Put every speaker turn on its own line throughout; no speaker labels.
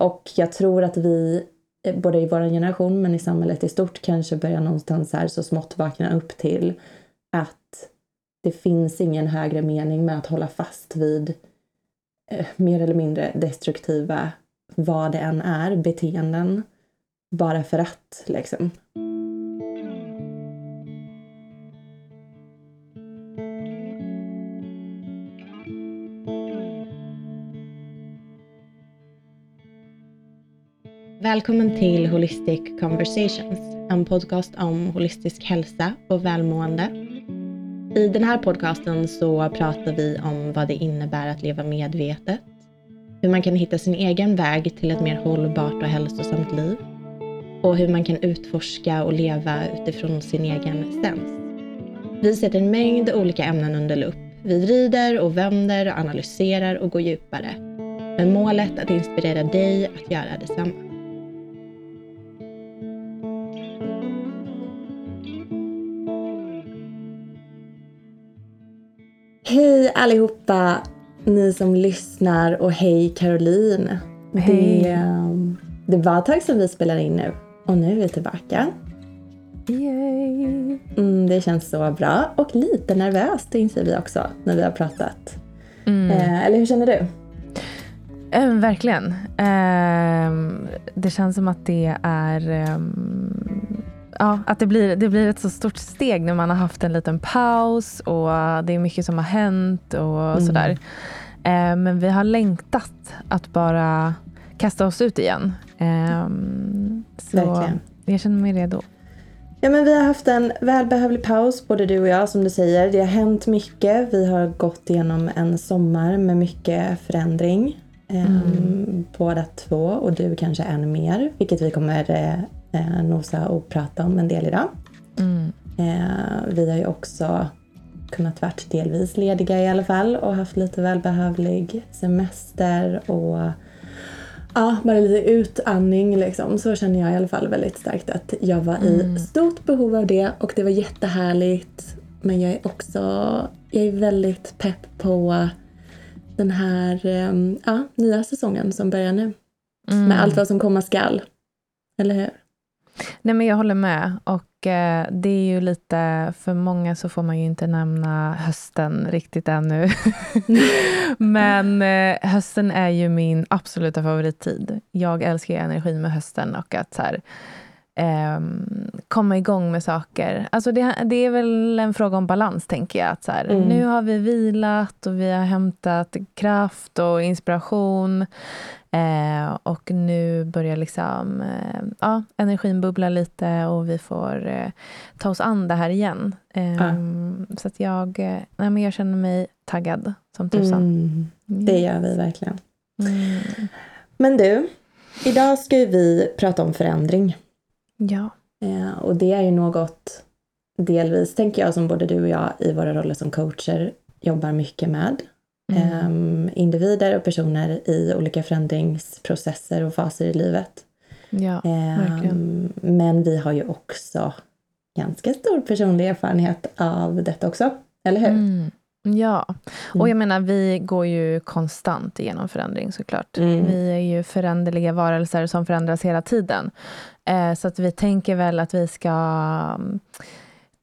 Och jag tror att vi, eh, både i vår generation men i samhället i stort, kanske börjar någonstans här så smått vakna upp till att det finns ingen högre mening med att hålla fast vid eh, mer eller mindre destruktiva, vad det än är, beteenden. Bara för att, liksom. Välkommen till Holistic Conversations, en podcast om holistisk hälsa och välmående. I den här podcasten så pratar vi om vad det innebär att leva medvetet, hur man kan hitta sin egen väg till ett mer hållbart och hälsosamt liv och hur man kan utforska och leva utifrån sin egen essens. Vi sätter en mängd olika ämnen under lupp. Vi vrider och vänder, analyserar och går djupare. Med målet att inspirera dig att göra detsamma. Hej allihopa ni som lyssnar och hej Caroline.
Hej.
Det, ehm, det var ett tag sedan vi spelade in nu och nu är vi tillbaka.
Yay!
Mm, det känns så bra och lite nervöst inser vi också när vi har pratat.
Mm.
Eh, eller hur känner du?
Eh, verkligen. Ehm, det känns som att det är ehm, ja, att det blir, det blir ett så stort steg när man har haft en liten paus och det är mycket som har hänt och
Mm.
sådär. Eh, men vi har längtat att bara kasta oss ut igen. Ehm, så
Verkligen.
jag känner mig redo.
Ja, men vi har haft en välbehövlig paus, både du och jag som du säger. Det har hänt mycket. Vi har gått igenom en sommar med mycket förändring. Ehm, båda två och du kanske ännu mer, vilket vi kommer eh, nosa och prata om en del idag.
Mm.
Eh, vi har ju också kunnat varit delvis lediga i alla fall och haft lite välbehövlig semester och ja, bara lite utandning liksom. Så känner jag i alla fall väldigt starkt att jag var i stort behov av det och det var jättehärligt. Men jag är också, jag är väldigt pepp på den här eh, ja, nya säsongen som börjar nu.
Mm.
Med allt vad som komma skall. Eller hur?
Nej, men jag håller med. Och eh, det är ju lite, för många så får man ju inte nämna hösten riktigt ännu. men eh, hösten är ju min absoluta favorittid. Jag älskar energin med hösten och att så här, ehm, komma igång med saker. Alltså det, det är väl en fråga om balans, tänker jag. Att så här,
Mm.
Nu har vi vilat och vi har hämtat kraft och inspiration. Eh, och nu börjar liksom, eh, ja, energin bubbla lite och vi får eh, ta oss an det här igen. Eh, Så att jag, eh, nej, men jag känner mig taggad som tusan.
Mm, det gör vi verkligen.
Mm.
Men du, idag ska vi prata om förändring.
Ja.
Eh, och det är ju något, delvis tänker jag, som både du och jag i våra roller som coacher jobbar mycket med.
Mm.
Eh, individer och personer i olika förändringsprocesser och faser i livet.
ja,
Eh, men vi har ju också ganska stor personlig erfarenhet av detta också. Eller hur?
Mm. Ja,
Mm.
och jag menar vi går ju konstant igenom förändring såklart.
Mm.
Vi är ju föränderliga varelser som förändras hela tiden. Eh, så att vi tänker väl att vi ska mm,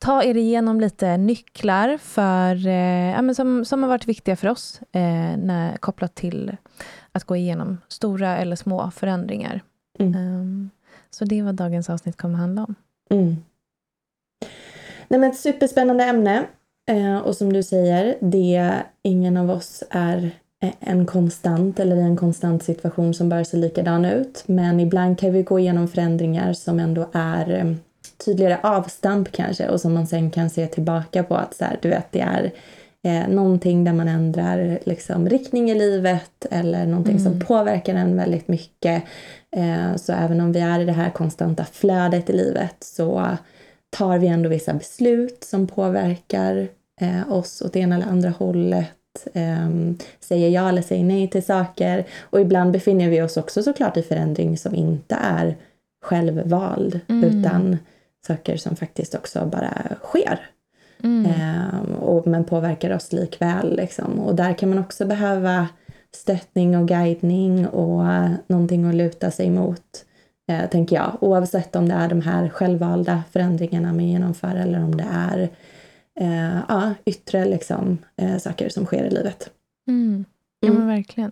ta er igenom lite nycklar för, eh, ja, som, som har varit viktiga för oss eh, när, kopplat till att gå igenom stora eller små förändringar.
Mm.
Eh, så det är vad dagens avsnitt kommer handla om.
Mm. Nej, men ett superspännande ämne. Eh, och som du säger, det, ingen av oss är eh, en konstant eller i en konstant situation som bör se likadan ut. Men ibland kan vi gå igenom förändringar som ändå är eh, tydligare avstamp kanske och som man sen kan se tillbaka på att så här, du vet, det är eh, någonting där man ändrar liksom, riktning i livet eller någonting som påverkar en väldigt mycket. Eh, så även om vi är i det här konstanta flödet i livet så tar vi ändå vissa beslut som påverkar eh, oss åt ena eller andra hållet. Eh, säger ja eller säger nej till saker. Och ibland befinner vi oss också såklart i förändring som inte är självvald
Mm.
utan saker som faktiskt också bara sker.
Mm.
Eh, och, men påverkar oss likväl. Liksom. Och där kan man också behöva stöttning och guidning och någonting att luta sig mot, eh, tänker jag. Oavsett om det är de här självvalda förändringarna man genomför eller om det är eh, ja, yttre liksom, eh, saker som sker i livet.
Mm. Ja, men mm. verkligen.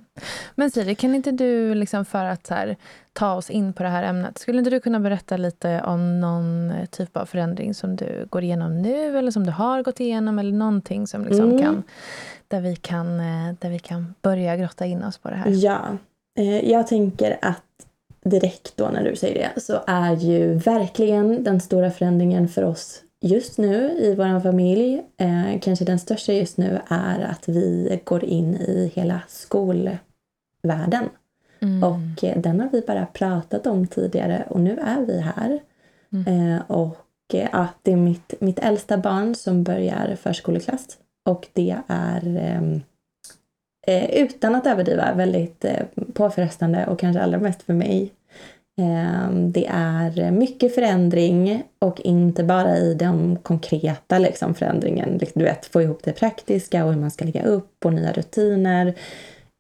Men Siri, kan inte du, liksom för att här, ta oss in på det här ämnet, skulle inte du kunna berätta lite om någon typ av förändring som du går igenom nu, eller som du har gått igenom, eller någonting som liksom mm. kan, där, vi kan, eh, där vi kan börja grotta in oss på det här?
Ja, eh, jag tänker att direkt då när du säger det, så är ju verkligen den stora förändringen för oss just nu i vår familj, eh, kanske den största just nu, är att vi går in i hela skolvärlden. Mm. Och eh, den har vi bara pratat om tidigare och nu är vi här. Mm. Eh, och eh, ja, det är mitt, mitt äldsta barn som börjar förskoleklass och det är ehm, eh, utan att överdriva väldigt eh, påfrestande och kanske allra mest för mig Ehm, det är mycket förändring och inte bara i den konkreta liksom, förändringen, liksom, du vet, få ihop det praktiska och hur man ska lägga upp och nya rutiner.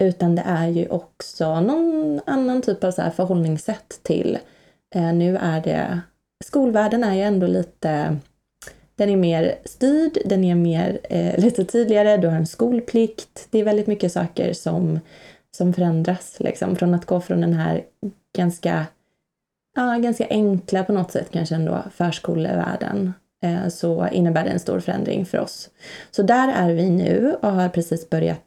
Utan det är ju också någon annan typ av så här förhållningssätt till, ehm, nu är det, skolvärlden är ju ändå lite, den är mer styrd, den är mer, eh, lite tydligare, du har en skolplikt. Det är väldigt mycket saker som, som förändras liksom, från att gå från den här ganska ja, ganska enkla på något sätt kanske ändå förskolevärlden eh, så innebär det en stor förändring för oss. Så där är vi nu och har precis börjat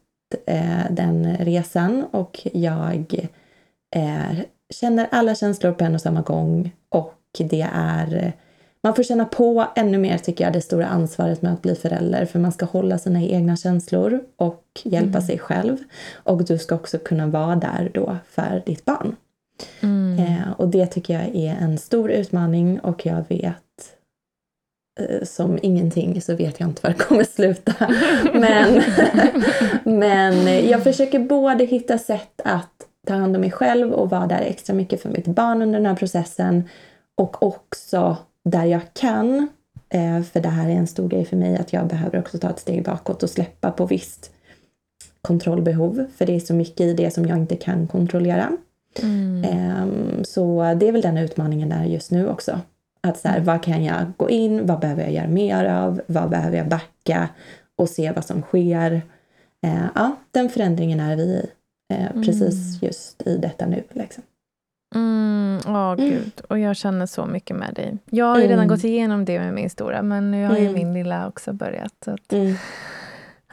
eh, den resan och jag eh, känner alla känslor på en och samma gång och det är man får känna på ännu mer tycker jag det stora ansvaret med att bli förälder för man ska hålla sina egna känslor och hjälpa mm. sig själv och du ska också kunna vara där då för ditt barn. Mm. Eh, och det tycker jag är en stor utmaning och jag vet eh, som ingenting så vet jag inte var det kommer sluta. men, men jag försöker både hitta sätt att ta hand om mig själv och vara där extra mycket för mitt barn under den här processen och också där jag kan, eh, för det här är en stor grej för mig, att jag behöver också ta ett steg bakåt och släppa på visst kontrollbehov, för det är så mycket i det som jag inte kan kontrollera. Mm. Ehm, så det är väl den utmaningen där just nu också. Att så här, mm. vad kan jag gå in? Vad behöver jag göra mer av? Vad behöver jag backa? Och se vad som sker. Ehm, ja, den förändringen är vi i. Ehm, precis mm. just i detta nu. Liksom.
Mm, oh, gud. Och jag känner så mycket med dig. Jag har ju redan mm. gått igenom det med min stora, men nu har ju mm. min lilla också börjat. Så att, mm.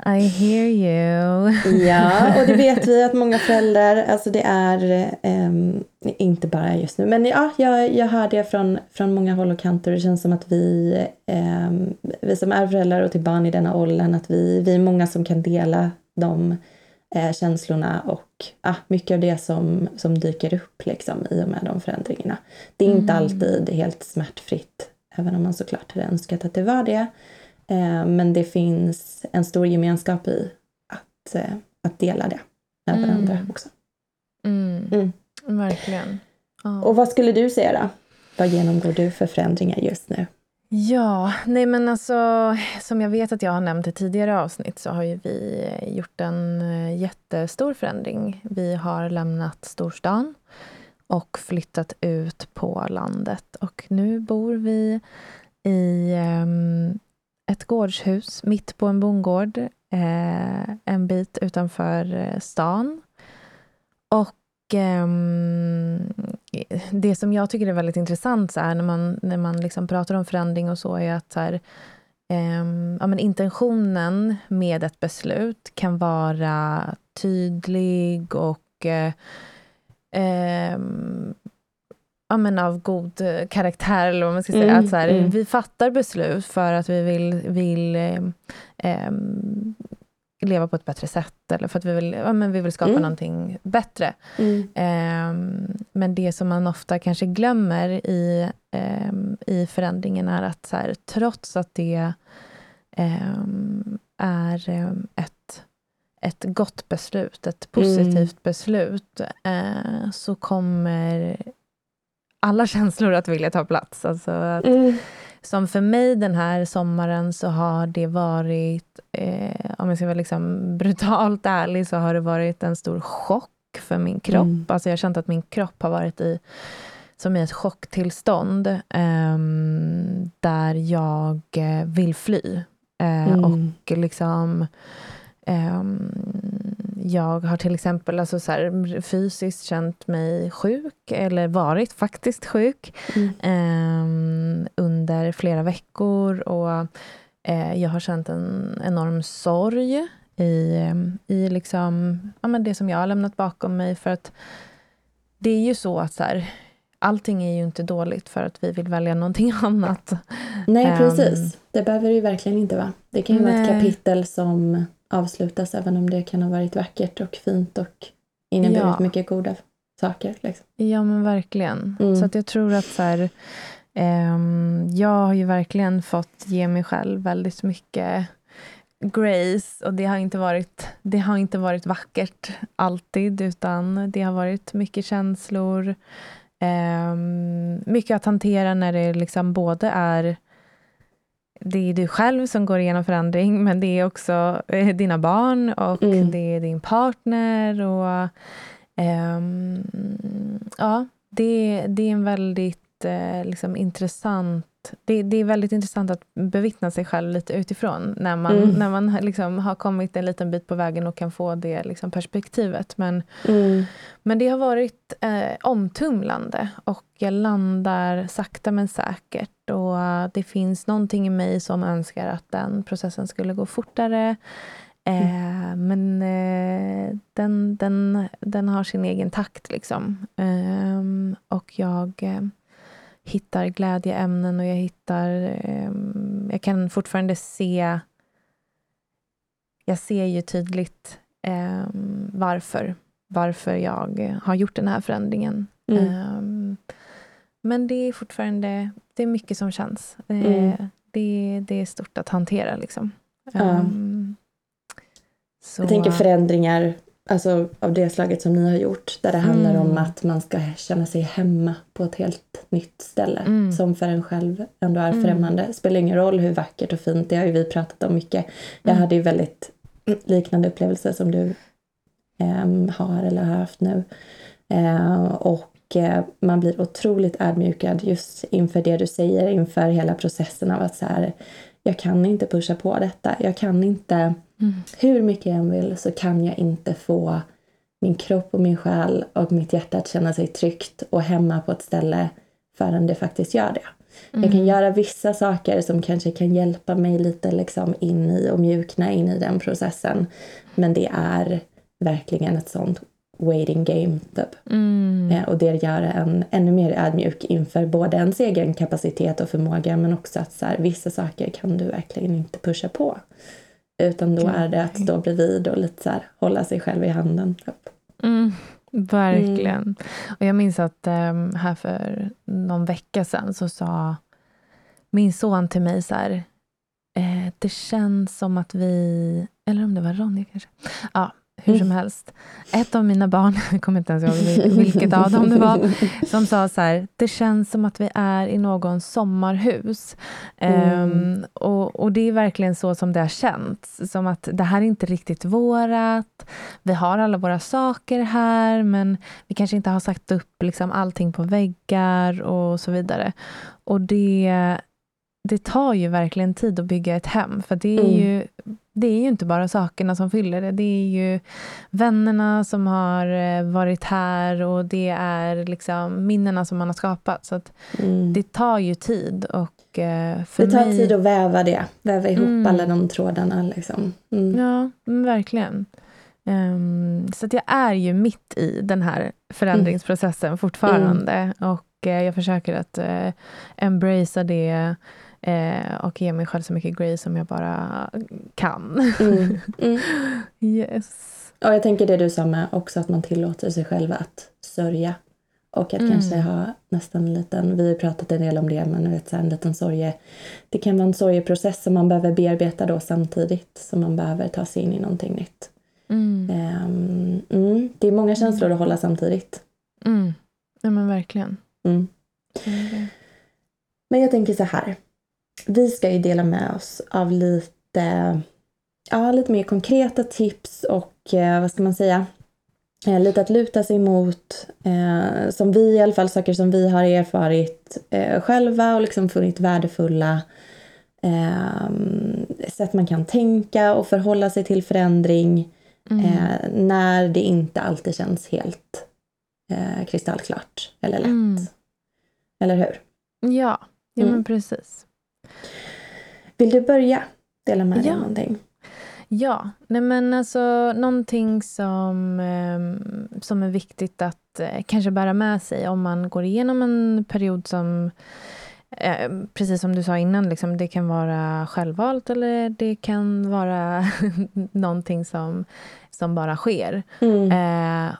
I hear you.
ja, och det vet vi att många föräldrar, alltså det är um, inte bara just nu, men ja, jag, jag hör det från, från många håll och kanter. Det känns som att vi, um, vi som är föräldrar och till barn i denna åldern, att vi, vi är många som kan dela de eh, känslorna och ah, mycket av det som, som dyker upp liksom, i och med de förändringarna. Det är mm. inte alltid helt smärtfritt, även om man såklart hade önskat att det var det. Eh, men det finns en stor gemenskap i att, eh, att dela det med mm. varandra också.
Mm. Mm. Verkligen.
Oh. Och vad skulle du säga då? Vad genomgår du för förändringar just nu?
Ja, nej men alltså som jag vet att jag har nämnt i tidigare avsnitt så har ju vi gjort en eh, jättestor förändring. Vi har lämnat storstan och flyttat ut på landet och nu bor vi i um, ett gårdshus mitt på en bondgård eh, en bit utanför eh, stan. Och eh, det som jag tycker är väldigt intressant så här, när man, när man liksom pratar om förändring och så är att så här, eh, ja, men intentionen med ett beslut kan vara tydlig och eh, ehm, ja, men av god eh, karaktär, eller vad man ska säga. Mm, att så här, mm. Vi fattar beslut för att vi vill, vill eh, eh, leva på ett bättre sätt, eller för att vi vill, ja, men vi vill skapa mm. någonting bättre. Eh, men det som man ofta kanske glömmer i, ehm, i förändringen är att så här, trots att det ehm, är ehm, ett ett gott beslut, ett positivt mm. beslut, eh, så kommer alla känslor att vilja ta plats. Alltså att, mm. som för mig den här sommaren så har det varit, eh, om jag ska vara liksom brutalt ärlig, så har det varit en stor chock för min kropp. Mm. Alltså jag har känt att min kropp har varit i som i ett chocktillstånd eh, där jag eh, vill fly. Eh, mm. Och liksom Um, jag har till exempel alltså så här, fysiskt känt mig sjuk, eller varit faktiskt sjuk, mm. um, under flera veckor. Och uh, Jag har känt en enorm sorg i, i liksom, ja, men det som jag har lämnat bakom mig. För att det är ju så att så här, allting är ju inte dåligt för att vi vill välja någonting annat.
Nej, precis. Um, det behöver det ju verkligen inte vara. Det kan ju nej. vara ett kapitel som avslutas även om det kan ha varit vackert och fint och inneburit ja. mycket goda saker. Liksom.
Ja, men verkligen. Mm. Så att jag tror att så här, um, jag har ju verkligen fått ge mig själv väldigt mycket grace och det har inte varit, det har inte varit vackert alltid utan det har varit mycket känslor, um, mycket att hantera när det liksom både är det är du själv som går igenom förändring, men det är också eh, dina barn och mm. det är din partner. och um, Ja, det, det är en väldigt eh, liksom, intressant det, det, är väldigt intressant att bevittna sig själv lite utifrån när man, mm. när man liksom har kommit en liten bit på vägen och kan få det liksom perspektivet. Men, mm. men det har varit eh, omtumlande och jag landar sakta men säkert. Och det finns någonting i mig som önskar att den processen skulle gå fortare. Eh, mm. Men eh, den, den, den har sin egen takt. Liksom. Eh, och jag eh, hittar glädjeämnen och jag hittar... Eh, jag kan fortfarande se... Jag ser ju tydligt eh, varför, varför jag har gjort den här förändringen. Mm. Men det är fortfarande det är mycket som känns. Eh, mm. Det, det är stort att hantera. Liksom.
Um, jag tänker förändringar alltså, av det slaget som ni har gjort. Där det handlar mm. om att man ska känna sig hemma på ett helt nytt ställe. Mm. Som för en själv ändå är mm. främmande. Spelar ingen roll hur vackert och fint, det har ju vi pratat om mycket. Jag mm. hade ju väldigt liknande upplevelser som du um, har eller har haft nu. Uh, och uh, man blir otroligt ödmjukad just inför det du säger, inför hela processen av att så här, jag kan inte pusha på detta. Jag kan inte, mm. hur mycket jag än vill så kan jag inte få min kropp och min själ och mitt hjärta att känna sig tryggt och hemma på ett ställe förrän det faktiskt gör det. Mm. Jag kan mm. göra vissa saker som kanske kan hjälpa mig lite liksom in i och mjukna in i den processen. Men det är verkligen ett sånt waiting game. Typ. Mm. Eh, och det gör en ännu mer ödmjuk inför både ens egen kapacitet och förmåga men också att så här, vissa saker kan du verkligen inte pusha på. Utan då är det att stå bredvid och lite så här, hålla sig själv i handen. Typ.
Mm. Verkligen. Mm. Och jag minns att um, här för någon vecka sedan så sa min son till mig så här, eh, det känns som att vi, eller om det var Ronja kanske. Ja, hur som mm. helst. Ett av mina barn, jag kommer inte ens ihåg vilket av dem det var, som sa så här, det känns som att vi är i någons sommarhus. Mm. Um, och, och, det är verkligen så som det har känts. Som att det här är inte riktigt vårat. Vi har alla våra saker här, men vi kanske inte har sagt upp liksom allting på väggar och så vidare. Och det det tar ju verkligen tid att bygga ett hem. För det är, mm. ju, det är ju inte bara sakerna som fyller det. Det är ju vännerna som har eh, varit här och det är liksom minnena som man har skapat. Så mm. det tar ju tid. Och eh, för
det tar
mig...
tid att väva det. Väva ihop mm. alla de trådarna. Liksom.
Mm. Ja, verkligen. Um, så jag är ju mitt i den här förändringsprocessen fortfarande. Och eh, jag försöker att uh, embracea det Eh, och ge mig själv så mycket grace som jag bara kan. Mm. Mm. yes.
Och jag tänker det du sa med också att man tillåter sig själv att sörja. Och att mm. kanske ha nästan en liten, vi har pratat en del om det, men vet, så en liten sorge. Det kan vara en sorgeprocess som man behöver bearbeta då samtidigt som man behöver ta sig in i någonting nytt. Mm. Um, det är många känslor att hålla samtidigt.
Mm. Ja men verkligen. Mm.
Men jag tänker så här vi ska ju dela med oss av lite, ja, lite mer konkreta tips och eh, vad ska man säga, eh, lite att luta sig mot, eh, som vi i alla fall, saker som vi har erfarit eh, själva och liksom funnit värdefulla sätt man kan tänka och förhålla sig till förändring mm. när det inte alltid känns helt kristallklart eller lätt. Mm. Eller hur?
Ja, ja mm. men precis.
Vill du börja dela med dig ja. någonting?
Ja, nej men alltså någonting som, eh, som är viktigt att eh, kanske bära med sig om man går igenom en period som Eh, precis som du sa innan, liksom, det kan vara självvalt eller det kan vara någonting som, som bara sker. Mm. Eh,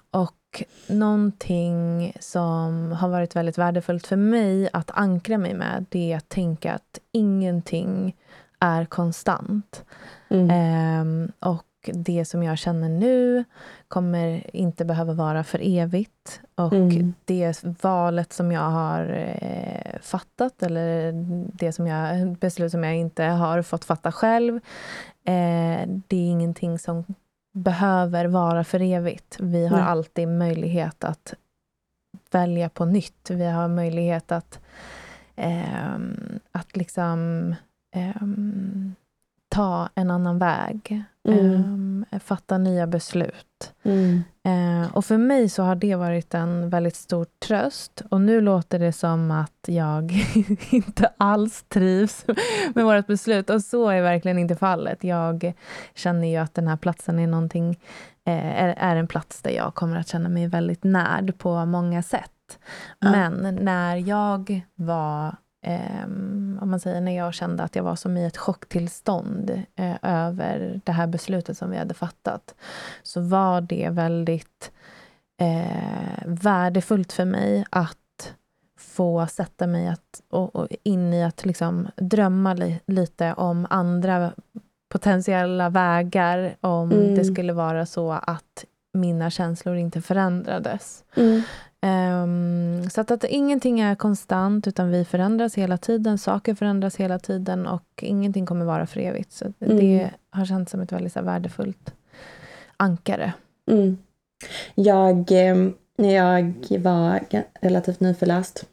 och någonting som har varit väldigt värdefullt för mig att ankra mig med, det är att tänka att ingenting är konstant. Mm. Eh, och det som jag känner nu kommer inte behöva vara för evigt. Och mm. det valet som jag har eh, fattat, eller det som jag, beslut som jag inte har fått fatta själv, eh, det är ingenting som behöver vara för evigt. Vi har mm. alltid möjlighet att välja på nytt. Vi har möjlighet att, eh, att liksom ehm, ta en annan väg. Mm. Um, fatta nya beslut. Mm. Uh, och för mig så har det varit en väldigt stor tröst. Och nu låter det som att jag inte alls trivs med vårt beslut. Och så är verkligen inte fallet. Jag känner ju att den här platsen är någonting, uh, är, är en plats där jag kommer att känna mig väldigt närd på många sätt. Ja. Men när jag var eh, om man säger när jag kände att jag var som i ett chocktillstånd eh, över det här beslutet som vi hade fattat, så var det väldigt eh, värdefullt för mig att få sätta mig att, och, och in i att liksom drömma li, lite om andra potentiella vägar om mm. det skulle vara så att mina känslor inte förändrades. Mm. Um, så att, att ingenting är konstant, utan vi förändras hela tiden. Saker förändras hela tiden och ingenting kommer vara för evigt. Så mm. Det har känts som ett väldigt så värdefullt ankare.
Mm. Jag, ehm, när jag var relativt nyförlöst,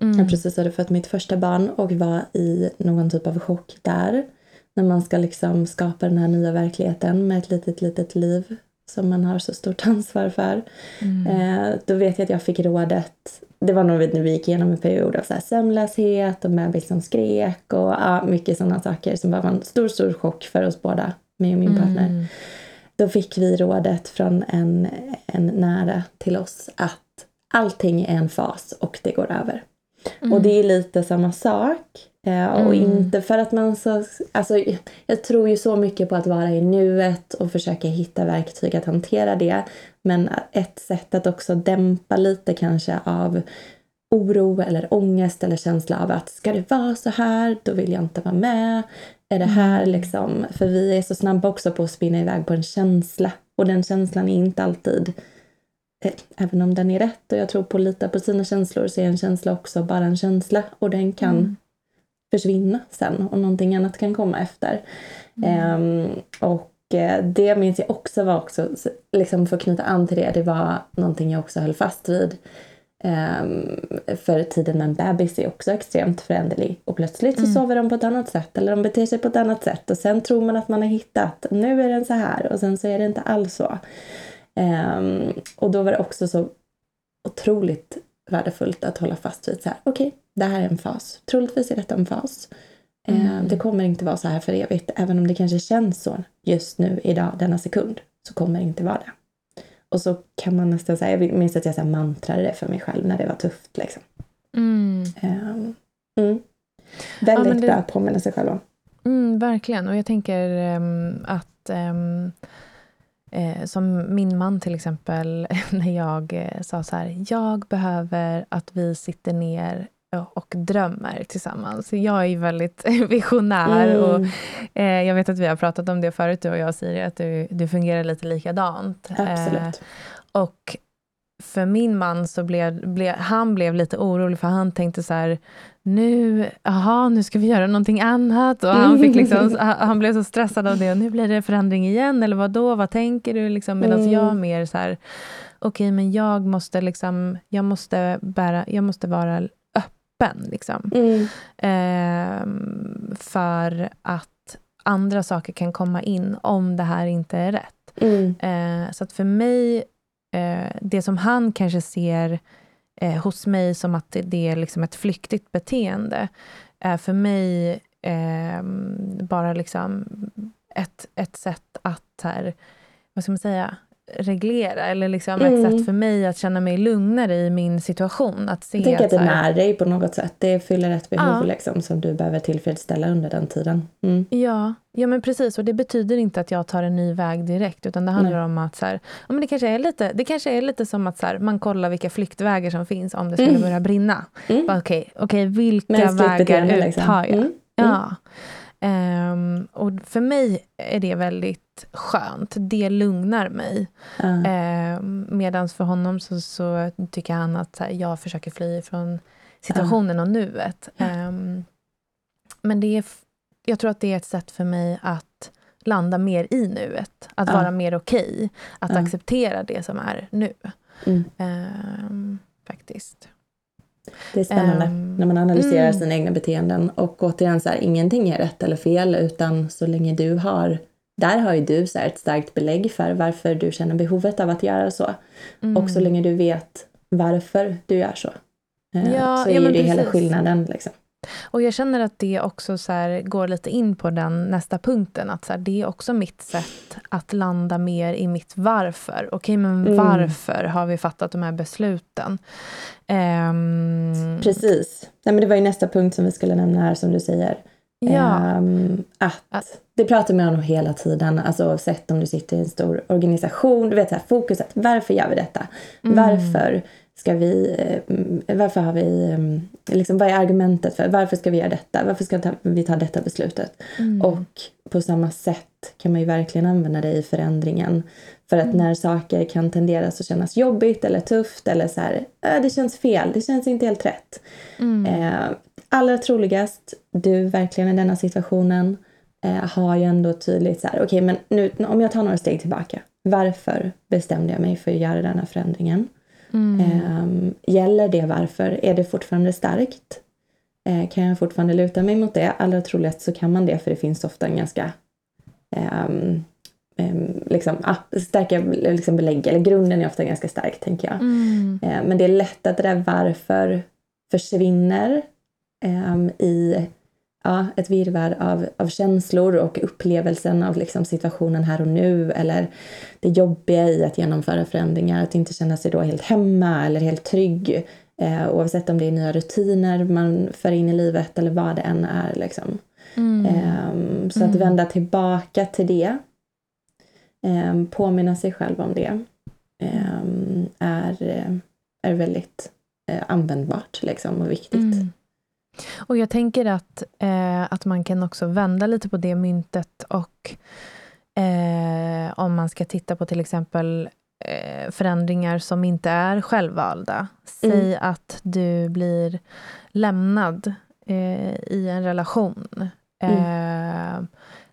mm. jag precis hade fött mitt första barn och var i någon typ av chock där. När man ska liksom skapa den här nya verkligheten med ett litet, litet liv som man har så stort ansvar för. Mm. Eh, då vet jag att jag fick rådet, det var nog när vi gick igenom en period av så här sömnlöshet och bebis som skrek och ja, mycket sådana saker som var en stor, stor chock för oss båda, mig och min mm. partner. Då fick vi rådet från en, en nära till oss att allting är en fas och det går över. Mm. Och det är lite samma sak. Eh, och mm. inte för att man så... Alltså, jag tror ju så mycket på att vara i nuet och försöka hitta verktyg att hantera det. Men ett sätt att också dämpa lite kanske av oro eller ångest eller känsla av att ska det vara så här, då vill jag inte vara med. Är det här mm. liksom... För vi är så snabba också på att spinna iväg på en känsla. Och den känslan är inte alltid Eh, även om den är rätt och jag tror på att lita på sina känslor så är en känsla också bara en känsla och den kan mm. Försvinna sen och någonting annat kan komma efter. Mm. Um, och eh, det minns jag också var också, liksom för att knyta an till det, det var någonting jag också höll fast vid. Um, för tiden med en bebis är också extremt föränderlig och plötsligt så mm. sover de på ett annat sätt eller de beter sig på ett annat sätt och sen tror man att man har hittat, nu är den så här och sen så är det inte alls så. Um, och då var det också så otroligt värdefullt att hålla fast vid så här, okej, okay, det här är en fas. Troligtvis är detta en fas. Ehm, mm. Det kommer inte vara så här för evigt, även om det kanske känns så just nu, idag, denna sekund, så kommer det inte vara det. Och så kan man nästan säga, jag minns att jag så här mantrade det för mig själv när det var tufft liksom. Mm. Um, mm. Väldigt ja, det... bra att påminna sig själv om.
Mm, verkligen, och jag tänker um, att um, Eh, som min man till exempel, när jag eh, sa så här, jag behöver att vi sitter ner och drömmer tillsammans. Jag är väldigt visionär mm. och eh, jag vet att vi har pratat om det förut du och jag Siri, att du, du fungerar lite likadant.
Absolut. Eh,
och för min man så blev, blev han blev lite orolig för han tänkte så här, nu, aha, nu ska vi göra någonting annat. Och han, fick liksom, han blev så stressad av det. Och nu blir det förändring igen, eller vad då? Vad tänker du? Liksom, Medan mm. jag mer så här, okej, okay, men jag måste, liksom, jag, måste bära, jag måste vara öppen. Liksom. Mm. Eh, för att andra saker kan komma in om det här inte är rätt. Mm. Eh, så att för mig, eh, det som han kanske ser eh, hos mig som att det, det är liksom ett flyktigt beteende, är för mig eh, bara liksom ett, ett sätt att här, vad ska man säga, reglera. Eller liksom mm. ett sätt för mig att känna mig lugnare i min situation. Att se
jag tänker att, att det är när dig på något sätt. Det fyller ett behov ja. liksom, som du behöver tillfredsställa under den tiden. Mm.
Ja. ja, men precis. Och det betyder inte att jag tar en ny väg direkt. Utan det handlar Nej. om att så här, ja, men det, kanske är lite, det kanske är lite som att så här, man kollar vilka flyktvägar som finns om det skulle mm. börja brinna. Mm. Okej, okay, okay, vilka vägar uttar liksom. jag? Mm. Ja. Um, och för mig är det väldigt skönt. Det lugnar mig. Mm. Um, Medan för honom så, så, tycker han att här, jag försöker fly från situationen mm. och nuet. Um, men det är, jag tror att det är ett sätt för mig att landa mer i nuet. Att vara mer okej. Okay, att acceptera det som är nu. Mm. faktiskt.
Det är spännande um, när man analyserar mm. sina egna beteenden. Och återigen, så här, ingenting är rätt eller fel, utan så länge du har där har ju du så ett starkt belägg för varför du känner behovet av att göra så. Mm. Och så länge du vet varför du gör så. Eh, ja, så är ja, ju det precis. hela skillnaden. Liksom.
Och jag känner att det också så här, går lite in på den nästa punkten. Att så här, det är också mitt sätt att landa mer i mitt varför. Okej, men mm. varför har vi fattat de här besluten? Um,
Precis. Nej, men det var ju nästa punkt som vi skulle nämna här som du säger. Ja. Um, att, det pratar man om hela tiden, alltså oavsett om du sitter i en stor organisation. Du vet, så här, fokuset. Varför gör vi detta? Mm. Varför ska vi, eh, varför har vi, eh, liksom, vad är argumentet för, varför ska vi göra detta, varför ska vi ta detta beslutet? Mm. Och på samma sätt kan man ju verkligen använda det i förändringen. För att mm. när saker kan tendera att kännas jobbigt eller tufft eller så här, äh, det känns fel, det känns inte helt rätt. Mm. Eh, allra troligast, du verkligen i denna situationen eh, har ju ändå tydligt så här, okej okay, men nu om jag tar några steg tillbaka, varför bestämde jag mig för att göra den här förändringen? Mm. Eh, gäller det varför? Är det fortfarande starkt? Eh, kan jag fortfarande luta mig mot det? Allra troligast så kan man det för det finns ofta en ganska um, um, liksom, ah, starka liksom belägg, eller grunden är ofta ganska stark tänker jag. Mm. Uh, men det är lätt att det där varför försvinner i ja, ett virrvarr av, av känslor och upplevelsen av liksom situationen här och nu eller det jobbiga i att genomföra förändringar, att inte känna sig då helt hemma eller helt trygg eh, oavsett om det är nya rutiner man för in i livet eller vad det än är. Liksom. Mm. Eh, så att mm. vända tillbaka till det, eh, påminna sig själv om det, ehm, är, är väldigt eh, användbart liksom, och viktigt. Mm.
Och jag tänker att, eh, att man kan också vända lite på det myntet och eh, om man ska titta på till exempel eh, förändringar som inte är självvalda. Säg mm. att du blir lämnad eh, i en relation. Mm.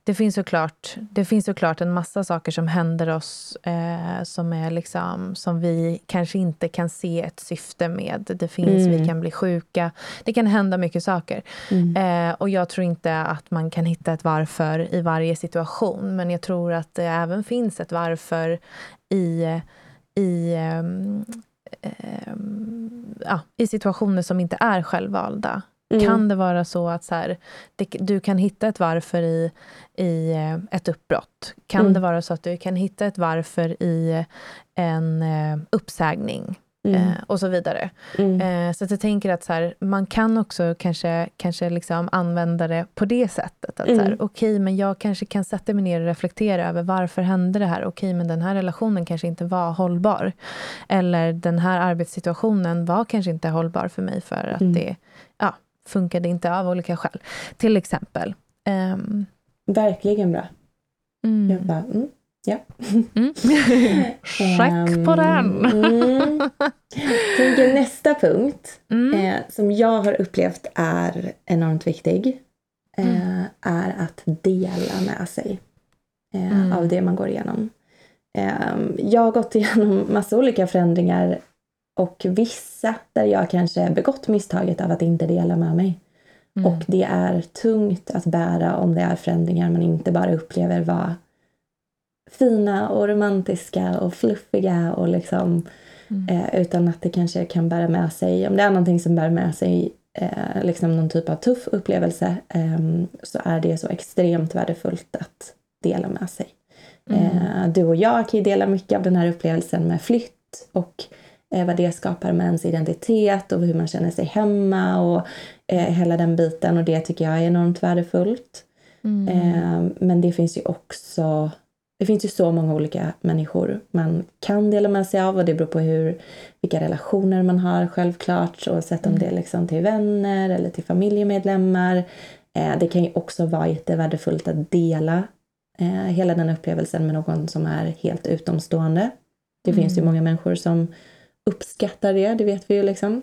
Eh, det finns såklart, det finns såklart en massa saker som händer oss eh, som, är liksom, som vi kanske inte kan se ett syfte med. Det finns, mm. Vi kan bli sjuka. Det kan hända mycket saker. Mm. Eh, och Jag tror inte att man kan hitta ett varför i varje situation. Men jag tror att det även finns ett varför i, i um, ja, i situationer som inte är självvalda. Mm. Kan det vara så att så här, det, du kan hitta ett varför i, i eh, ett uppbrott? Kan mm. det vara så att du kan hitta ett varför i en uh, uppsägning? Mm. Eh, och så vidare. Mm. Eh, så att jag tänker att så här, man kan också kanske, kanske liksom använda det på det sättet. Att mm. okej, okay, men jag kanske kan sätta mig ner och reflektera över varför hände det här? Okej, okay, men den här relationen kanske inte var hållbar. Eller den här arbetssituationen var kanske inte hållbar för mig för att mm. det funkade inte av olika skäl. Till exempel. Um,
Verkligen bra. Mm. Jag bara, mm. Ja.
Mm. Check på den!
Mm. Tänker nästa punkt,
Mm.
eh, som jag har upplevt är enormt viktig, eh,
Mm.
är att dela med sig eh, av det man går igenom. Eh, jag har gått igenom massa olika förändringar och vissa där jag kanske begått misstaget av att inte dela med mig.
Mm.
Och det är tungt att bära om det är förändringar man inte bara upplever vara fina och romantiska och fluffiga och liksom
Mm.
eh, utan att det kanske kan bära med sig, om det är någonting som bär med sig eh, liksom någon typ av tuff upplevelse eh, så är det så extremt värdefullt att dela med sig.
Mm.
Eh, du och jag kan ju dela mycket av den här upplevelsen med flytt och eh, vad det skapar med ens identitet och hur man känner sig hemma och eh, hela den biten och det tycker jag är enormt värdefullt.
Mm.
Eh, men det finns ju också det finns ju så många olika människor man kan dela med sig av och det beror på hur, vilka relationer man har självklart oavsett om
Mm.
det är liksom till vänner eller till familjemedlemmar. Eh, det kan ju också vara jättevärdefullt att dela eh, hela den upplevelsen med någon som är helt utomstående. Det finns ju
Mm.
många människor som uppskattar det, det vet vi ju liksom.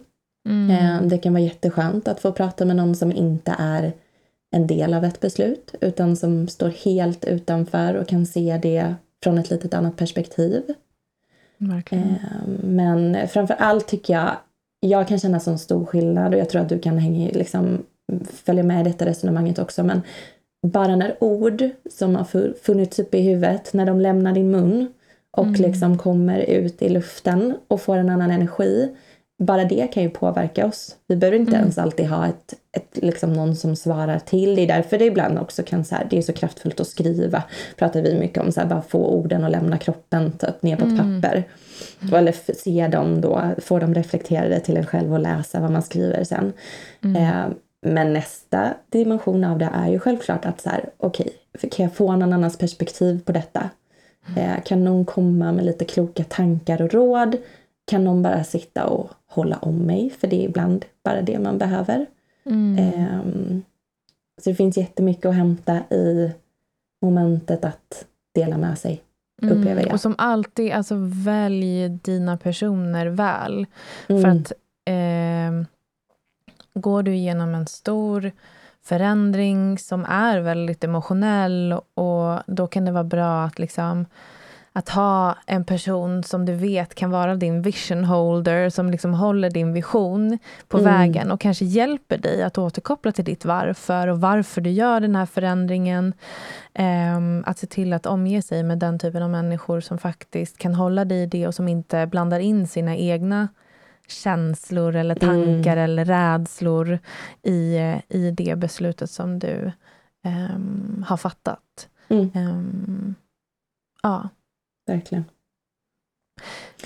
Mm.
Eh, Det kan vara jätteskönt att få prata med någon som inte är en del av ett beslut utan som står helt utanför och kan se det från ett litet annat perspektiv.
Verkligen.
Eh, Men framför allt tycker jag, jag kan känna sån stor skillnad och jag tror att du kan hänga, liksom, följa med i detta resonemanget också. Men bara när ord som har fu- funnits uppe i huvudet, när de lämnar din mun och
Mm.
liksom kommer ut i luften och får en annan energi. Bara det kan ju påverka oss. Vi behöver inte
Mm.
ens alltid ha ett, ett, liksom någon som svarar till. Det är därför det ibland också kan så här, det är så kraftfullt att skriva. Pratar vi mycket om så här, bara få orden att lämna kroppen typ, ner på ett
Mm.
papper. Och Eller se dem då, få dem reflekterade till en själv och läsa vad man skriver sen.
Mm.
Eh, men nästa dimension av det är ju självklart att så här, okej, för kan jag få någon annans perspektiv på detta? Eh, kan någon komma med lite kloka tankar och råd? Kan någon bara sitta och hålla om mig? För det är ibland bara det man behöver.
Mm.
Ehm, så det finns jättemycket att hämta i momentet att dela med sig. jag.
Och som alltid, alltså välj dina personer väl.
Mm.
För att eh, går du igenom en stor förändring som är väldigt emotionell och då kan det vara bra att liksom att ha en person som du vet kan vara din vision holder, som liksom håller din vision på
Mm.
vägen och kanske hjälper dig att återkoppla till ditt varför och varför du gör den här förändringen. Ehm, att se till att omge sig med den typen av människor som faktiskt kan hålla dig i det och som inte blandar in sina egna känslor eller tankar eller rädslor i, i det beslutet som du ehm, har fattat.
Mm,
Ehm, ja.
verkligen.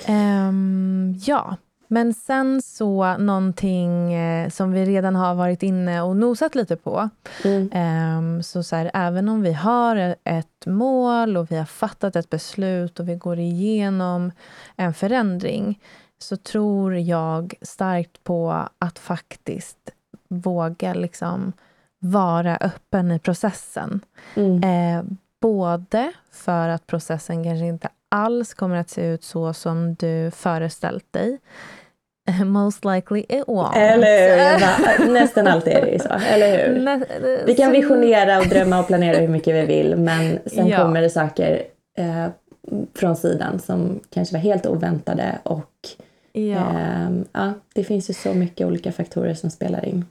Ehm, ja, men sen så någonting eh, som vi redan har varit inne och nosat lite på.
Mm,
så, så här, även om vi har ett mål och vi har fattat ett beslut och vi går igenom en förändring så tror jag starkt på att faktiskt våga liksom vara öppen i processen.
mm,
Eh, både för att processen kanske inte alls kommer att se ut så som du föreställt dig. Most likely it won't.
Eller hur? Bara, nästan alltid är det ju så, eller hur?
Nä-
Vi kan visionera och drömma och planera hur mycket vi vill men sen
Ja.
kommer det saker eh, från sidan som kanske var helt oväntade och
Ja.
ehm, ja, det finns ju så mycket olika faktorer som spelar in.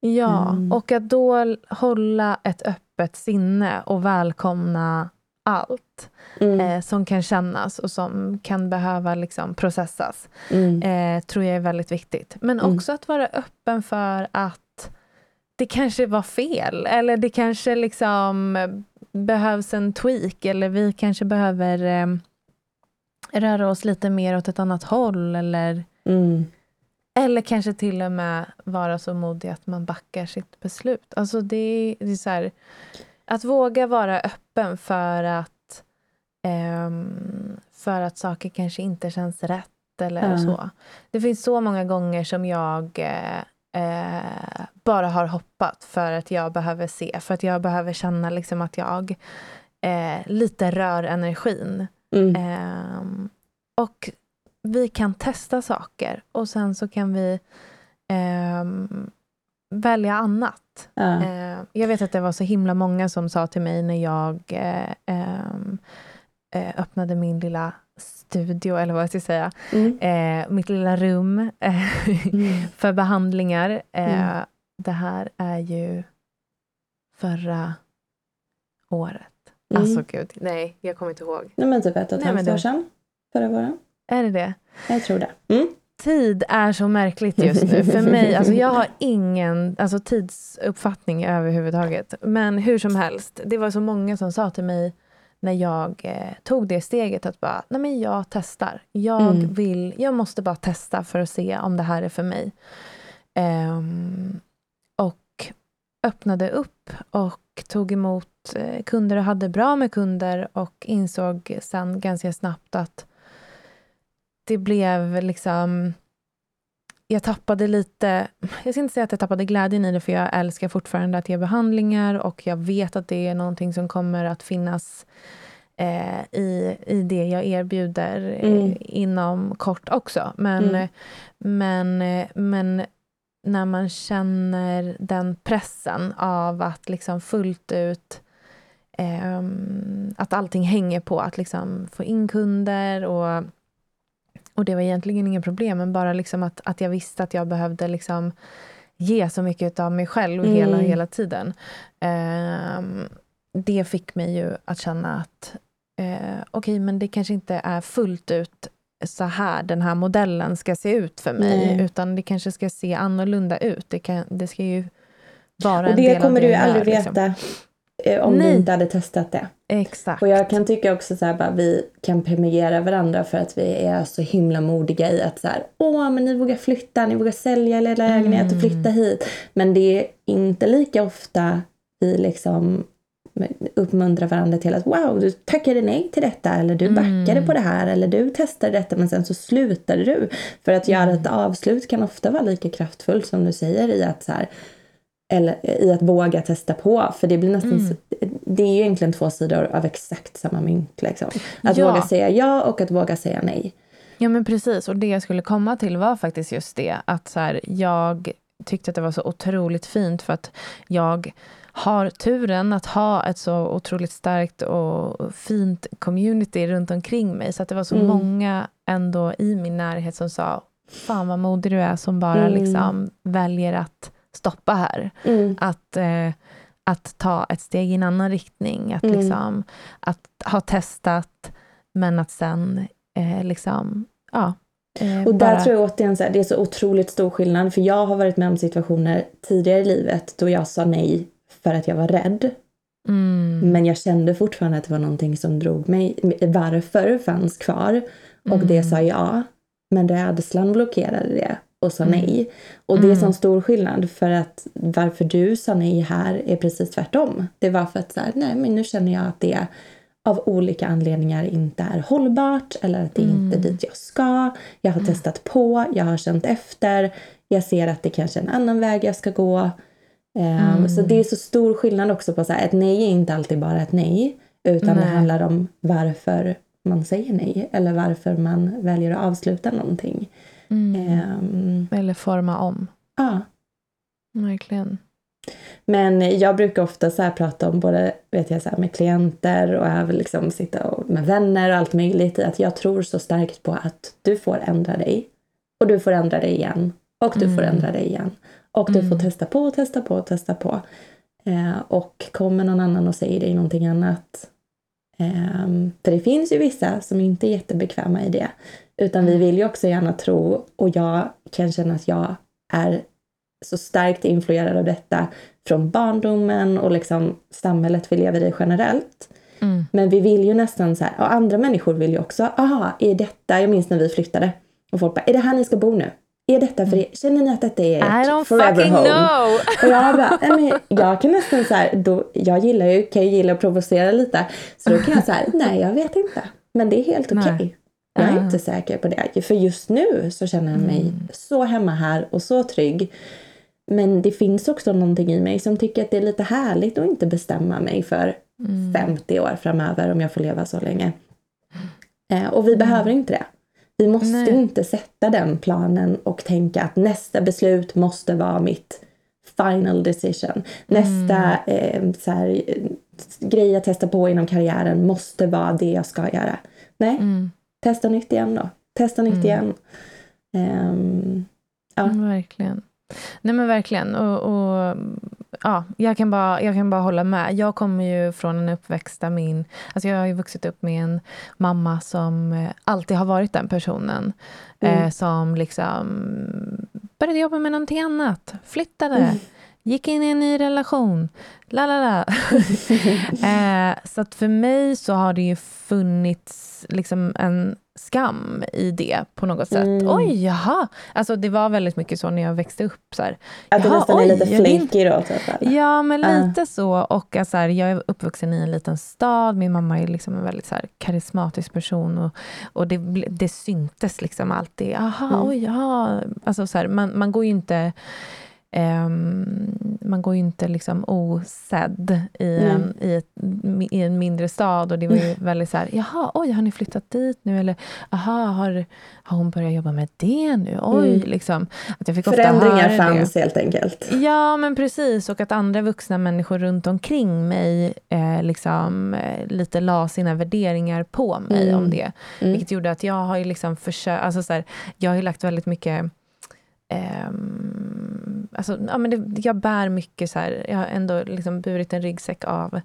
Ja,
Mm.
och att då hålla ett öppet sinne och välkomna allt
Mm,
eh, som kan kännas och som kan behöva liksom processas,
mm,
eh, tror jag är väldigt viktigt. Men
Mm.
också att vara öppen för att det kanske var fel, eller det kanske liksom eh, behövs en tweak, eller vi kanske behöver eh, röra oss lite mer åt ett annat håll, eller
mm,
eller kanske till och med vara så modig att man backar sitt beslut. Alltså det, det är så här, att våga vara öppen för att, ehm, för att saker kanske inte känns rätt eller
Ja.
så. Det finns så många gånger som jag eh, eh, bara har hoppat för att jag behöver se, för att jag behöver känna liksom att jag eh, lite rör energin.
Mm.
Ehm, och vi kan testa saker och sen så kan vi ehm, välja annat.
Ja.
Ehm, jag vet att det var så himla många som sa till mig när jag eh, ehm, eh, öppnade min lilla studio, eller vad jag ska säga,
Mm.
eh, mitt lilla rum eh,
Mm.
för behandlingar. Eh,
Mm.
Det här är ju förra året.
Mm.
Alltså gud, nej, jag kommer inte ihåg.
Nej, men typ ett och ett halvt år sedan. Förra våren.
Är det det?
Jag tror det. Mm.
Tid är så märkligt just nu. För mig, alltså jag har ingen alltså tidsuppfattning överhuvudtaget. Men hur som helst, det var så många som sa till mig när jag eh, tog det steget att bara, nej men jag testar. Jag
Mm.
vill, jag måste bara testa för att se om det här är för mig. Ehm, och öppnade upp och tog emot eh, kunder och hade bra med kunder och insåg sen ganska snabbt att det blev liksom... Jag tappade lite... Jag ska inte säga att jag tappade glädjen i det, för jag älskar fortfarande att ge behandlingar och jag vet att det är någonting som kommer att finnas eh, i, i det jag erbjuder eh,
Mm.
inom kort också. Men,
Mm.
men, eh, men när man känner den pressen av att liksom fullt ut ehm, att allting hänger på att liksom få in kunder och, och det var egentligen inga problem, men bara liksom att, att jag visste att jag behövde liksom ge så mycket av mig själv
Mm.
hela, hela tiden. Ehm, det fick mig ju att känna att eh, okej, men det kanske inte är fullt ut så här den här modellen ska se ut för mig,
Nej.
utan det kanske ska se annorlunda ut. Det, kan, det ska ju vara
Och
en
det
del av
kommer
det
du ju
jag gör,
aldrig
liksom.
veta eh, om
Nej.
du inte hade testat det.
Exakt.
Och jag kan tycka också så här, bara, vi kan premiera varandra för att vi är så himla modiga i att så här, åh men ni vågar flytta, ni vågar sälja er lägenhet och
Mm.
flytta hit. Men det är inte lika ofta vi liksom uppmuntrar varandra till att wow, du tackade nej till detta eller du backade
Mm.
på det här eller du testade detta men sen så slutade du. För att göra ett avslut kan ofta vara lika kraftfullt som du säger i att så här, eller i att våga testa på. För det blir nästan
Mm.
det är ju egentligen två sidor av exakt samma mynt. Liksom. Att
Ja.
våga säga ja och att våga säga nej.
Ja, men precis. Och det jag skulle komma till var faktiskt just det. Att så här, jag tyckte att det var så otroligt fint för att jag har turen att ha ett så otroligt starkt och fint community runt omkring mig. Så att det var så
Mm.
många ändå i min närhet som sa Fan vad modig du är som bara
Mm.
liksom väljer att stoppa här.
Mm.
Att, eh, att ta ett steg i en annan riktning. Att,
Mm.
liksom, att ha testat, men att sen eh, liksom, ja. Eh,
Och där
bara,
tror jag återigen så här, det är så otroligt stor skillnad. För jag har varit med om situationer tidigare i livet då jag sa nej för att jag var rädd.
mm,
Men jag kände fortfarande att det var någonting som drog mig. Varför fanns kvar. Och
Mm.
det sa ja. Men rädslan blockerade det och sa
Mm.
nej. Och det är
Mm.
sån stor skillnad för att varför du sa nej här är precis tvärtom. Det var för att så här, nej men nu känner jag att det av olika anledningar inte är hållbart eller att det inte är
Mm.
dit jag ska. Jag har testat på, jag har känt efter. Jag ser att det kanske är en annan väg jag ska gå. Ehm,
Mm.
Så det är så stor skillnad också på så här, ett nej är inte alltid bara ett nej. Utan det
Nej.
handlar om varför man säger nej eller varför man väljer att avsluta någonting.
mm,
Ehm,
Eller forma om.
ja.
Verkligen.
Men jag brukar ofta så prata om både vet jag, så med klienter och även liksom sitta och, med vänner och allt möjligt. i Att jag tror så starkt på att du får ändra dig. Och du får ändra dig igen. Och du får
Mm.
ändra dig igen. Och du får
Mm.
testa på och testa på och testa på. Eh, och kommer någon annan och säger dig någonting annat. Ehm, för det finns ju vissa som inte är jättebekväma i det. Utan vi vill ju också gärna tro, och jag kan känna att jag är så starkt influerad av detta från barndomen och liksom samhället vi lever i generellt.
Mm.
Men vi vill ju nästan så här, och andra människor vill ju också, aha, är detta, jag minns när vi flyttade och folk bara, är det här ni ska bo nu? Är detta för er? Känner ni att detta är
I don't
ert forever
fucking
home?
know!
Och jag bara, nej, jag kan nästan så här, då, jag gillar ju, kan ju gilla att provocera lite. Så då kan jag säga, nej jag vet inte. Men det är helt okej.
Nej.
Jag är
Ah.
inte säker på det. För just nu så känner jag mig
Mm.
så hemma här och så trygg. Men det finns också någonting i mig som tycker att det är lite härligt att inte bestämma mig för mm. 50 år framöver om jag får leva så länge. Eh, och vi mm. behöver inte det. Vi måste Nej. inte sätta den planen och tänka att nästa beslut måste vara mitt final decision. Nästa mm. eh, så här, grej jag testar på inom karriären måste vara det jag ska göra. Nej, mm. testa nytt igen då. Testa nytt mm. igen. Um,
ja. verkligen. Nej men verkligen. Och, och, ja, jag, kan bara, jag kan bara hålla med. Jag kommer ju från en uppväxt där min... Alltså jag har ju vuxit upp med en mamma som eh, alltid har varit den personen. Mm. Eh, som liksom började jobba med någonting annat, flyttade. Mm gick in i en ny relation. La, la, la. eh, så att för mig så har det ju funnits liksom en skam i det på något sätt. Mm. Oj, jaha. Alltså det var väldigt mycket så när jag växte upp. Så här,
att du nästan oj, är lite flaky då? Typ,
ja, men uh. lite så. Och alltså, här, jag är uppvuxen i en liten stad. Min mamma är liksom en väldigt så här, karismatisk person. Och, och det, det syntes liksom alltid. Jaha, mm. oj, jaha. Alltså, så här, man, man går ju inte Um, man går ju inte liksom osedd i en, i, ett, i en mindre stad. Och det var ju väldigt så här, jaha, oj, har ni flyttat dit nu? Eller, aha, har, har hon börjat jobba med det nu? Oj, mm. liksom. Att jag fick
Förändringar ofta fanns det. helt enkelt.
Ja, men precis. Och att andra vuxna människor runt omkring mig eh, liksom, eh, lite la sina värderingar på mig mm. om det. Mm. Vilket gjorde att jag har ju liksom försökt, alltså så här, jag har ju lagt väldigt mycket Um, alltså, ja, men det, jag bär mycket så här, jag har ändå liksom burit en ryggsäck av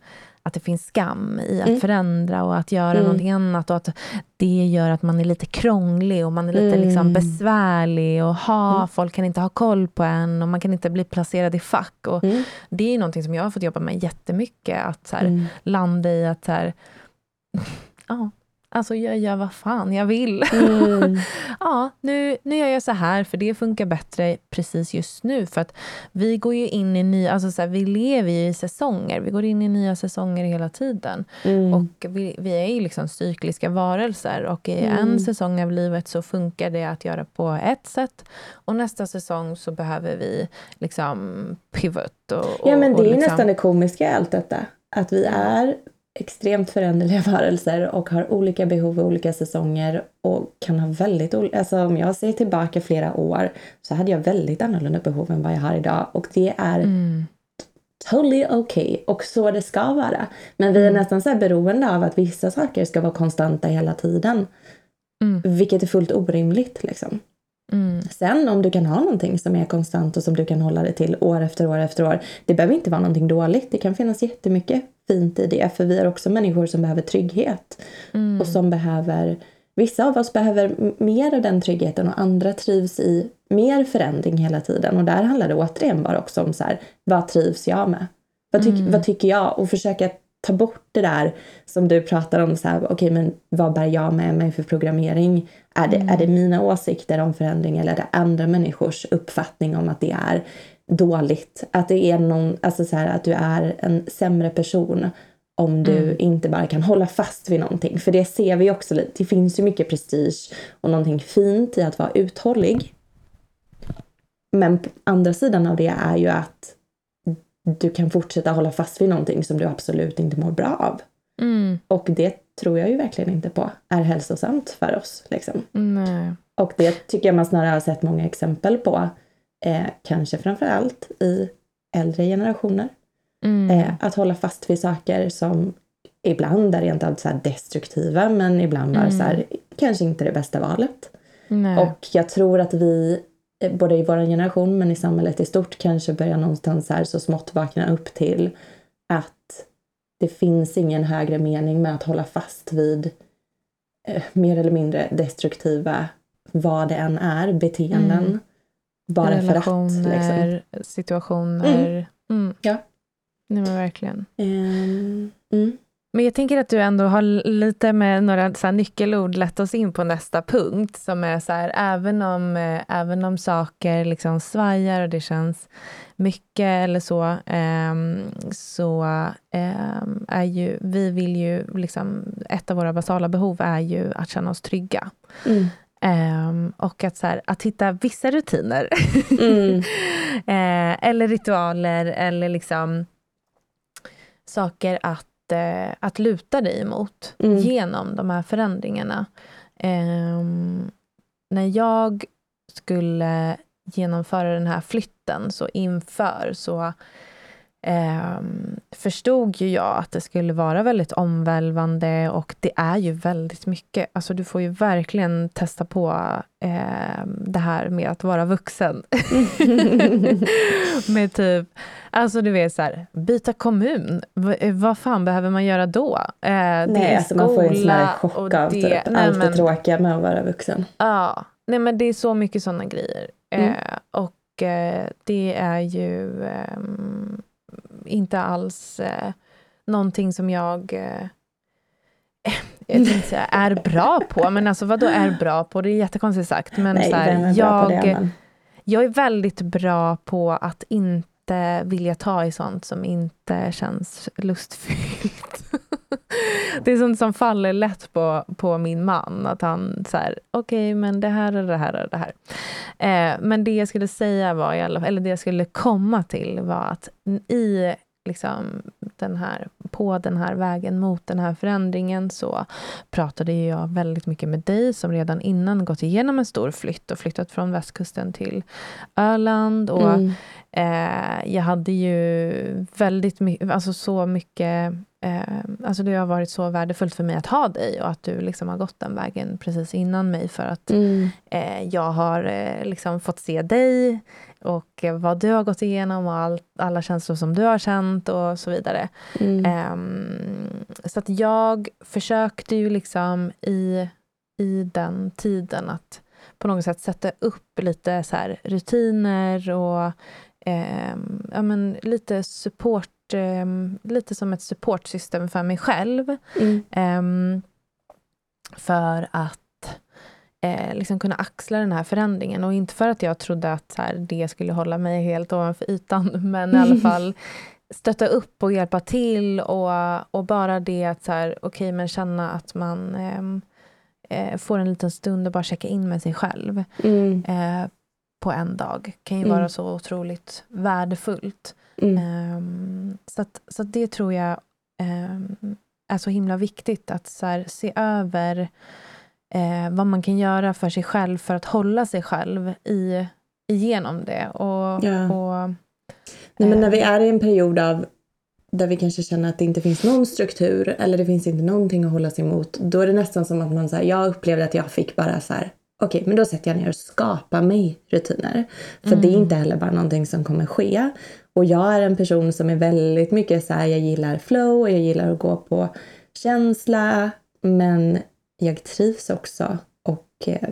att det finns skam i att mm. förändra och att göra mm. någonting annat. Och att det gör att man är lite krånglig och man är lite liksom mm. liksom besvärlig. Och ha, mm. Folk kan inte ha koll på en och man kan inte bli placerad i fack. Och mm. Det är någonting som jag har fått jobba med jättemycket. Att så här, mm. landa i att så här, ja, Alltså jag gör vad fan jag vill. Mm. ja, nu, nu gör jag så här för det funkar bättre precis just nu. För att vi går ju in i nya, alltså så här, vi lever ju i säsonger. Vi går in i nya säsonger hela tiden. Mm. Och vi, vi, är ju liksom cykliska varelser. Och i mm. en säsong av livet så funkar det att göra på ett sätt. Och nästa säsong så behöver vi liksom pivot. Och, och,
ja men det är
liksom...
nästan det komiska i allt detta. Att vi är extremt föränderliga varelser och har olika behov i olika säsonger och kan ha väldigt olika... Alltså om jag ser tillbaka flera år så hade jag väldigt annorlunda behov än vad jag har idag och det är mm. totally okay och så det ska vara. Men vi är mm. nästan så beroende av att vissa saker ska vara konstanta hela tiden. Mm. Vilket är fullt orimligt liksom. Mm. Sen om du kan ha någonting som är konstant och som du kan hålla dig till år efter år efter år. Det behöver inte vara någonting dåligt. Det kan finnas jättemycket fint i det. För vi är också människor som behöver trygghet. Mm. Och som behöver, vissa av oss behöver mer av den tryggheten och andra trivs i mer förändring hela tiden. Och där handlar det återigen bara också om så här, vad trivs jag med? Vad, tyck, mm. vad tycker jag? Och försöka ta bort det där som du pratar om, så här, okej okay, men vad bär jag med mig för programmering? Är det, mm. är det mina åsikter om förändring eller är det andra människors uppfattning om att det är dåligt? Att det är någon, alltså så här, att du är en sämre person om du mm. inte bara kan hålla fast vid någonting. För det ser vi också, det finns ju mycket prestige och någonting fint i att vara uthållig. Men på andra sidan av det är ju att du kan fortsätta hålla fast vid någonting som du absolut inte mår bra av. Mm. Och det tror jag ju verkligen inte på är hälsosamt för oss. Liksom.
Nej.
Och det tycker jag man snarare har sett många exempel på. Eh, kanske framför allt i äldre generationer. Mm. Eh, att hålla fast vid saker som ibland är rent av så destruktiva men ibland var mm. så här, kanske inte det bästa valet. Nej. Och jag tror att vi Eh, både i vår generation men i samhället i stort kanske börjar någonstans här så smått vakna upp till att det finns ingen högre mening med att hålla fast vid eh, mer eller mindre destruktiva, vad det än är, beteenden. Mm. Bara för att. Liksom.
situationer. Mm.
Mm. Ja.
Nej men verkligen. Um, men jag tänker att du ändå har lite med några så nyckelord lett oss in på nästa punkt som är så här, även om, eh, även om saker liksom svajar och det känns mycket eller så, eh, så eh, är ju, vi vill ju, liksom, ett av våra basala behov är ju att känna oss trygga. Mm. Um, och att, så här, att hitta vissa rutiner. Mm. uh, eller ritualer eller liksom saker att eh, att luta dig emot mm. genom de här förändringarna. Eh, när jag skulle genomföra den här flytten, så inför, så eh, förstod ju jag att det skulle vara väldigt omvälvande och det är ju väldigt mycket. Alltså du får ju verkligen testa på eh, det här med att vara vuxen. med typ, alltså du vet så här, byta kommun. V vad fan behöver man göra då?
Eh, nej, alltså man får ju en sån här chock av det, typ, allt det tråkiga med att vara vuxen.
Ja, nej men det är så mycket sådana grejer. Mm. Eh, och eh, det är ju ehm, inte alls eh, någonting som jag eh, jag tänkte säga är bra på, men alltså vad då är bra på? Det är jättekonstigt sagt. Men
Nej,
så
här, jag, det,
jag är väldigt bra på att inte vilja ta i sånt som inte känns lustfyllt. det är sånt som faller lätt på, på min man. Att han så okej, okay, men det här och det här och det här. Eh, men det jag skulle säga var, i alla, eller det jag skulle komma till var att i liksom den här, på den här vägen mot den här förändringen så pratade jag väldigt mycket med dig som redan innan gått igenom en stor flytt och flyttat från västkusten till Öland. Och mm. eh, jag hade ju väldigt mycket, alltså så mycket alltså det har varit så värdefullt för mig att ha dig och att du liksom har gått den vägen precis innan mig för att mm. eh, jag har eh, liksom fått se dig och vad du har gått igenom och all, alla känslor som du har känt och så vidare. Mm. Um, så att jag försökte ju liksom i, i den tiden att på något sätt sätta upp lite så rutiner och um, ja, men lite support, um, lite som ett supportsystem för mig själv. Mm. för att eh, liksom kunna axla den här förändringen. Och inte för att jag trodde att så här, det skulle hålla mig helt ovanför ytan, men i alla fall stötta upp och hjälpa till och, och bara det att så här, okay, men känna att man ehm, eh, får en liten stund och bara checka in med sig själv mm. eh, på en dag kan ju mm. vara så otroligt värdefullt. Mm. Um, så, att, så att det tror jag um, är så himla viktigt att så här, se över eh, vad man kan göra för sig själv för att hålla sig själv i, igenom det. Och, ja. och
Nej, men när vi är i en period av där vi kanske känner att det inte finns någon struktur eller det finns inte någonting att hålla sig emot. Då är det nästan som att man, här, jag upplevde att jag fick bara så här, okej, men då sätter jag ner och skapar mig rutiner. För mm. det är mm. inte heller bara någonting som kommer ske. Och jag är en person som är väldigt mycket så här, jag gillar flow och jag gillar att gå på känsla. Men jag trivs också och eh,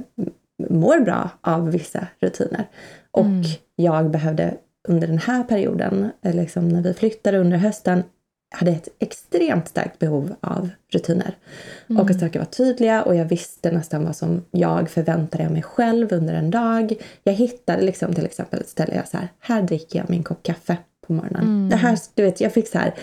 mår bra av vissa rutiner. Och mm. jag behövde under den här perioden, eh, liksom när vi flyttade under hösten, hade ett extremt starkt behov av rutiner. Mm. Och att saker var tydliga och jag visste nästan vad som jag förväntade mig själv under en dag. Jag hittade liksom till exempel ett ställe jag så här, här dricker jag min kopp kaffe på morgonen. Mm. Det här, du vet, jag fick så här,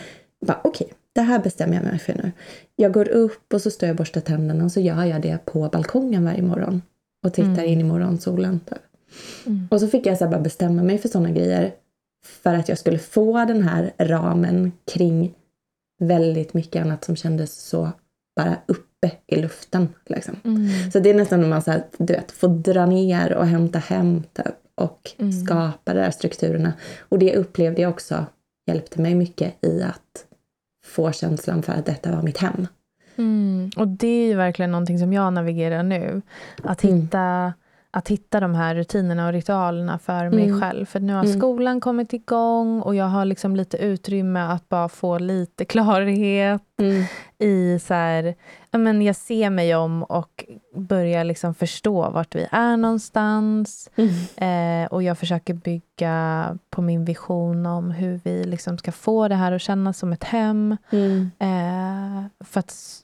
okej, okay, det här bestämmer jag mig för nu. Jag går upp och så står jag och borstar tänderna och så gör jag det på balkongen varje morgon. Och tittar mm. in i morgonsolen. Mm. Och så fick jag så bara bestämma mig för sådana grejer. För att jag skulle få den här ramen kring väldigt mycket annat som kändes så bara uppe i luften. Liksom. Mm. Så det är nästan när man så här, du vet, får dra ner och hämta hem typ, och mm. skapa de där strukturerna. Och det upplevde jag också hjälpte mig mycket i att få känslan för att detta var mitt hem.
Mm. Och det är ju verkligen någonting som jag navigerar nu. Att mm. hitta att hitta de här rutinerna och ritualerna för mig mm. själv. För nu har mm. skolan kommit igång och jag har liksom lite utrymme att bara få lite klarhet mm. i så här, men jag ser mig om och börjar liksom förstå vart vi är någonstans. Mm. Eh, och jag försöker bygga på min vision om hur vi liksom ska få det här att kännas som ett hem. Mm. Eh, för att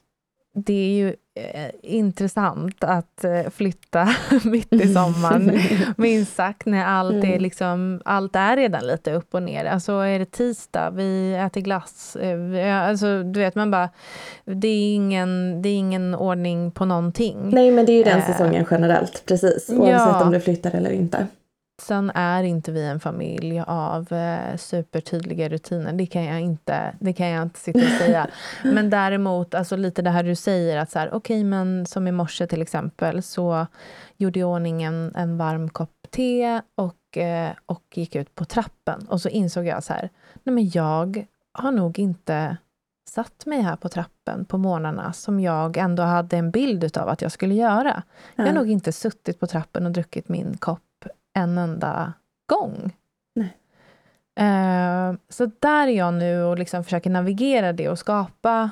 det är ju eh, intressant att eh, flytta mitt i sommaren, minst sagt, när allt är, mm. liksom, allt är redan lite upp och ner. Alltså är det tisdag, vi äter glass. Eh, alltså, du vet, man bara... Det är, ingen, det är ingen ordning på någonting.
Nej, men det är ju den säsongen generellt, precis. Oavsett ja. om du flyttar eller inte.
Sen är inte vi en familj av eh, supertydliga rutiner. Det kan jag inte, det kan jag inte sitta och säga. men däremot, alltså lite det här du säger, att så här, okay, men som i morse till exempel, så gjorde jag ordning en, en varm kopp te och, eh, och gick ut på trappen. Och så insåg jag så här, nej men jag har nog inte satt mig här på trappen på morgnarna som jag ändå hade en bild av att jag skulle göra. Ja. Jag har nog inte suttit på trappen och druckit min kopp en enda gång. Uh, så där är jag nu och liksom försöker navigera det och skapa...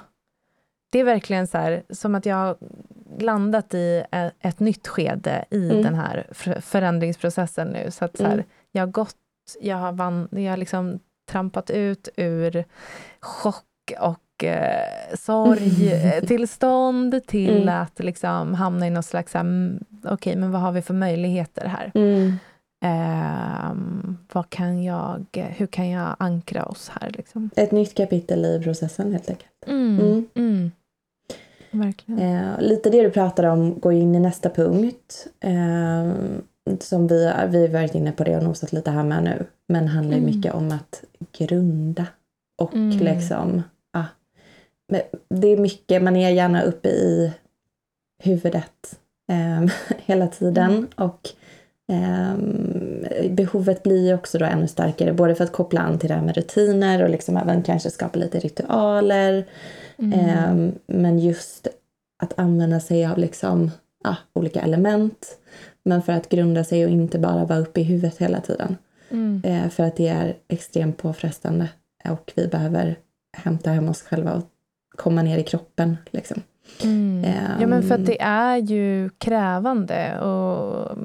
Det är verkligen så här, som att jag har landat i ett, ett nytt skede i mm. den här förändringsprocessen nu. Så att så här, mm. jag har gått, jag har, van, jag har liksom trampat ut ur chock och eh, sorgtillstånd till mm. att liksom hamna i något slags, okej, okay, men vad har vi för möjligheter här? Mm. Eh, vad kan jag, hur kan jag ankra oss här? Liksom?
Ett nytt kapitel i processen helt enkelt.
Mm. Mm. Mm. Verkligen.
Eh, lite det du pratar om går in i nästa punkt. Eh, som vi, vi har varit inne på det och nosat lite här med nu. Men handlar mm. mycket om att grunda. Och mm. liksom, det är mycket, man är gärna uppe i huvudet eh, hela tiden. Mm. Och eh, behovet blir ju också då ännu starkare, både för att koppla an till det här med rutiner och liksom även kanske skapa lite ritualer. Mm. Eh, men just att använda sig av liksom, ah, olika element. Men för att grunda sig och inte bara vara uppe i huvudet hela tiden. Mm. Eh, för att det är extremt påfrestande och vi behöver hämta hem oss själva och komma ner i kroppen. Liksom.
Mm. Um, ja, men för att det är ju krävande. Och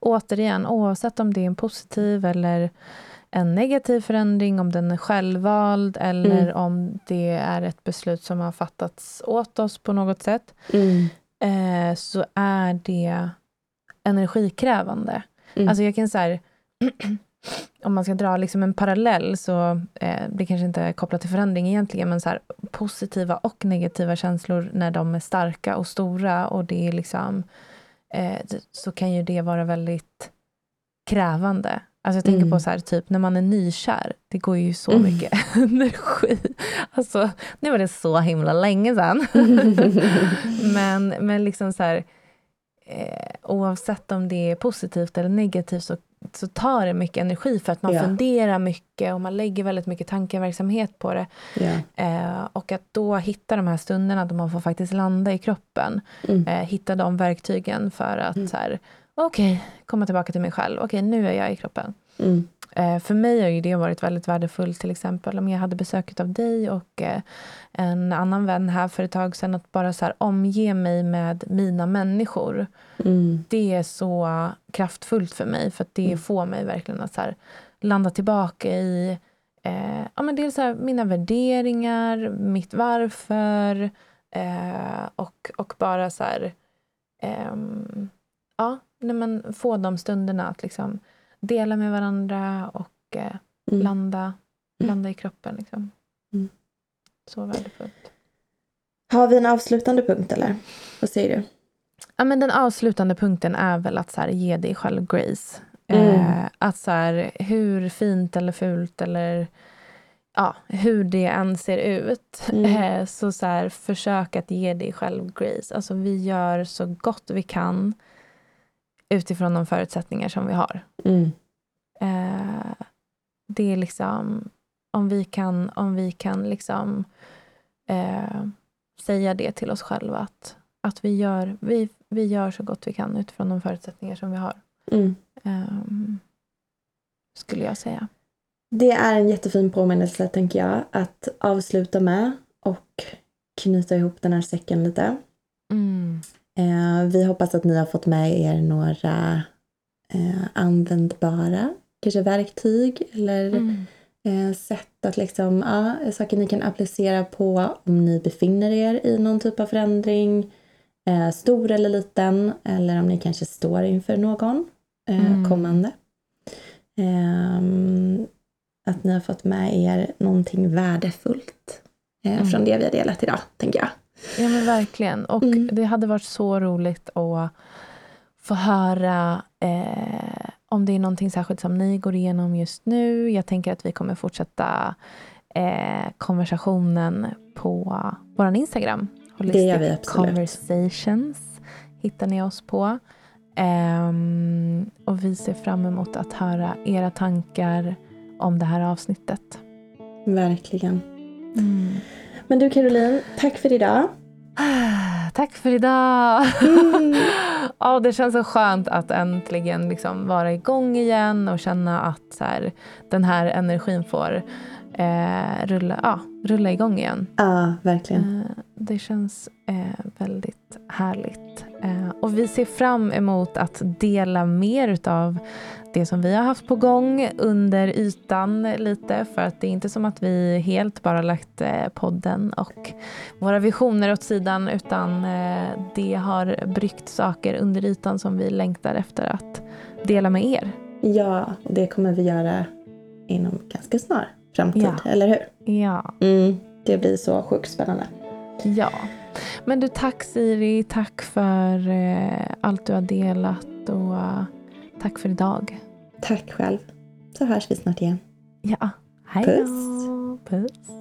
återigen, oavsett om det är en positiv eller en negativ förändring, om den är självvald eller mm. om det är ett beslut som har fattats åt oss på något sätt, mm. eh, så är det energikrävande. Mm. Alltså jag kan säga om man ska dra liksom en parallell, så eh, det kanske inte är kopplat till förändring egentligen, men så här, positiva och negativa känslor när de är starka och stora och det är liksom, eh, så kan ju det vara väldigt krävande. Alltså jag tänker mm. på så här, typ när man är nykär, det går ju så mm. mycket energi. Alltså, nu var det så himla länge sedan. men, men liksom så här, eh, oavsett om det är positivt eller negativt så så tar det mycket energi för att man ja. funderar mycket och man lägger väldigt mycket tankeverksamhet på det. Ja. Eh, och att då hitta de här stunderna då man får faktiskt landa i kroppen. Mm. Eh, hitta de verktygen för att mm. så här, okej, okay, komma tillbaka till mig själv. Okej, okay, nu är jag i kroppen. Mm. Eh, för mig har ju det varit väldigt värdefullt, till exempel om jag hade besök av dig och eh, en annan vän här för ett tag sedan, att bara så här, omge mig med mina människor. Mm. Det är så kraftfullt för mig, för det mm. får mig verkligen att så här, landa tillbaka i eh, ja, men dels så här, mina värderingar, mitt varför eh, och, och bara så här, ehm, ja, nej, men få de stunderna att liksom dela med varandra och eh, mm. landa, mm. landa i kroppen. Liksom. Mm. Så värdefullt.
Har vi en avslutande punkt eller? Vad säger du?
Ja, men den avslutande punkten är väl att så här, ge dig själv grace. Mm. Eh, att så här, hur fint eller fult eller ja, hur det än ser ut. Mm. Eh, så, så här, försök att ge dig själv grace. Alltså vi gör så gott vi kan utifrån de förutsättningar som vi har. Mm. Eh, det är liksom, om vi kan, om vi kan liksom eh, säga det till oss själva att, att vi, gör, vi, vi gör så gott vi kan utifrån de förutsättningar som vi har. Mm. Eh, skulle jag säga.
Det är en jättefin påminnelse, tänker jag, att avsluta med och knyta ihop den här säcken lite. Mm. Eh, vi hoppas att ni har fått med er några eh, användbara kanske verktyg eller mm. eh, sätt att liksom, ja, saker ni kan applicera på om ni befinner er i någon typ av förändring, eh, stor eller liten, eller om ni kanske står inför någon eh, mm. kommande. Ehm, att ni har fått med er någonting värdefullt eh, mm. från det vi har delat idag, tänker jag.
Ja men verkligen. Och mm. det hade varit så roligt att få höra eh, om det är någonting särskilt som ni går igenom just nu. Jag tänker att vi kommer fortsätta eh, konversationen på vår Instagram.
Det gör vi absolut.
Conversations hittar ni oss på. Um, och vi ser fram emot att höra era tankar om det här avsnittet.
Verkligen. Mm. Men du Caroline, tack för idag.
Tack för idag! Mm. oh, det känns så skönt att äntligen liksom vara igång igen och känna att så här, den här energin får eh, rulla, ja, rulla igång igen.
Ja, verkligen.
Eh, det känns eh, väldigt härligt. Eh, och vi ser fram emot att dela mer utav det som vi har haft på gång under ytan lite. För att det är inte som att vi helt bara lagt eh, podden och våra visioner åt sidan utan eh, det har bryggt saker under ytan som vi längtar efter att dela med er.
Ja, och det kommer vi göra inom ganska snar framtid,
ja.
eller hur?
Ja.
Mm, det blir så sjukt spännande.
Ja. Men du, tack Siri. Tack för eh, allt du har delat och uh, tack för idag.
Tack själv. Så hörs vi snart igen.
Ja. Hej
Puss.
Puss.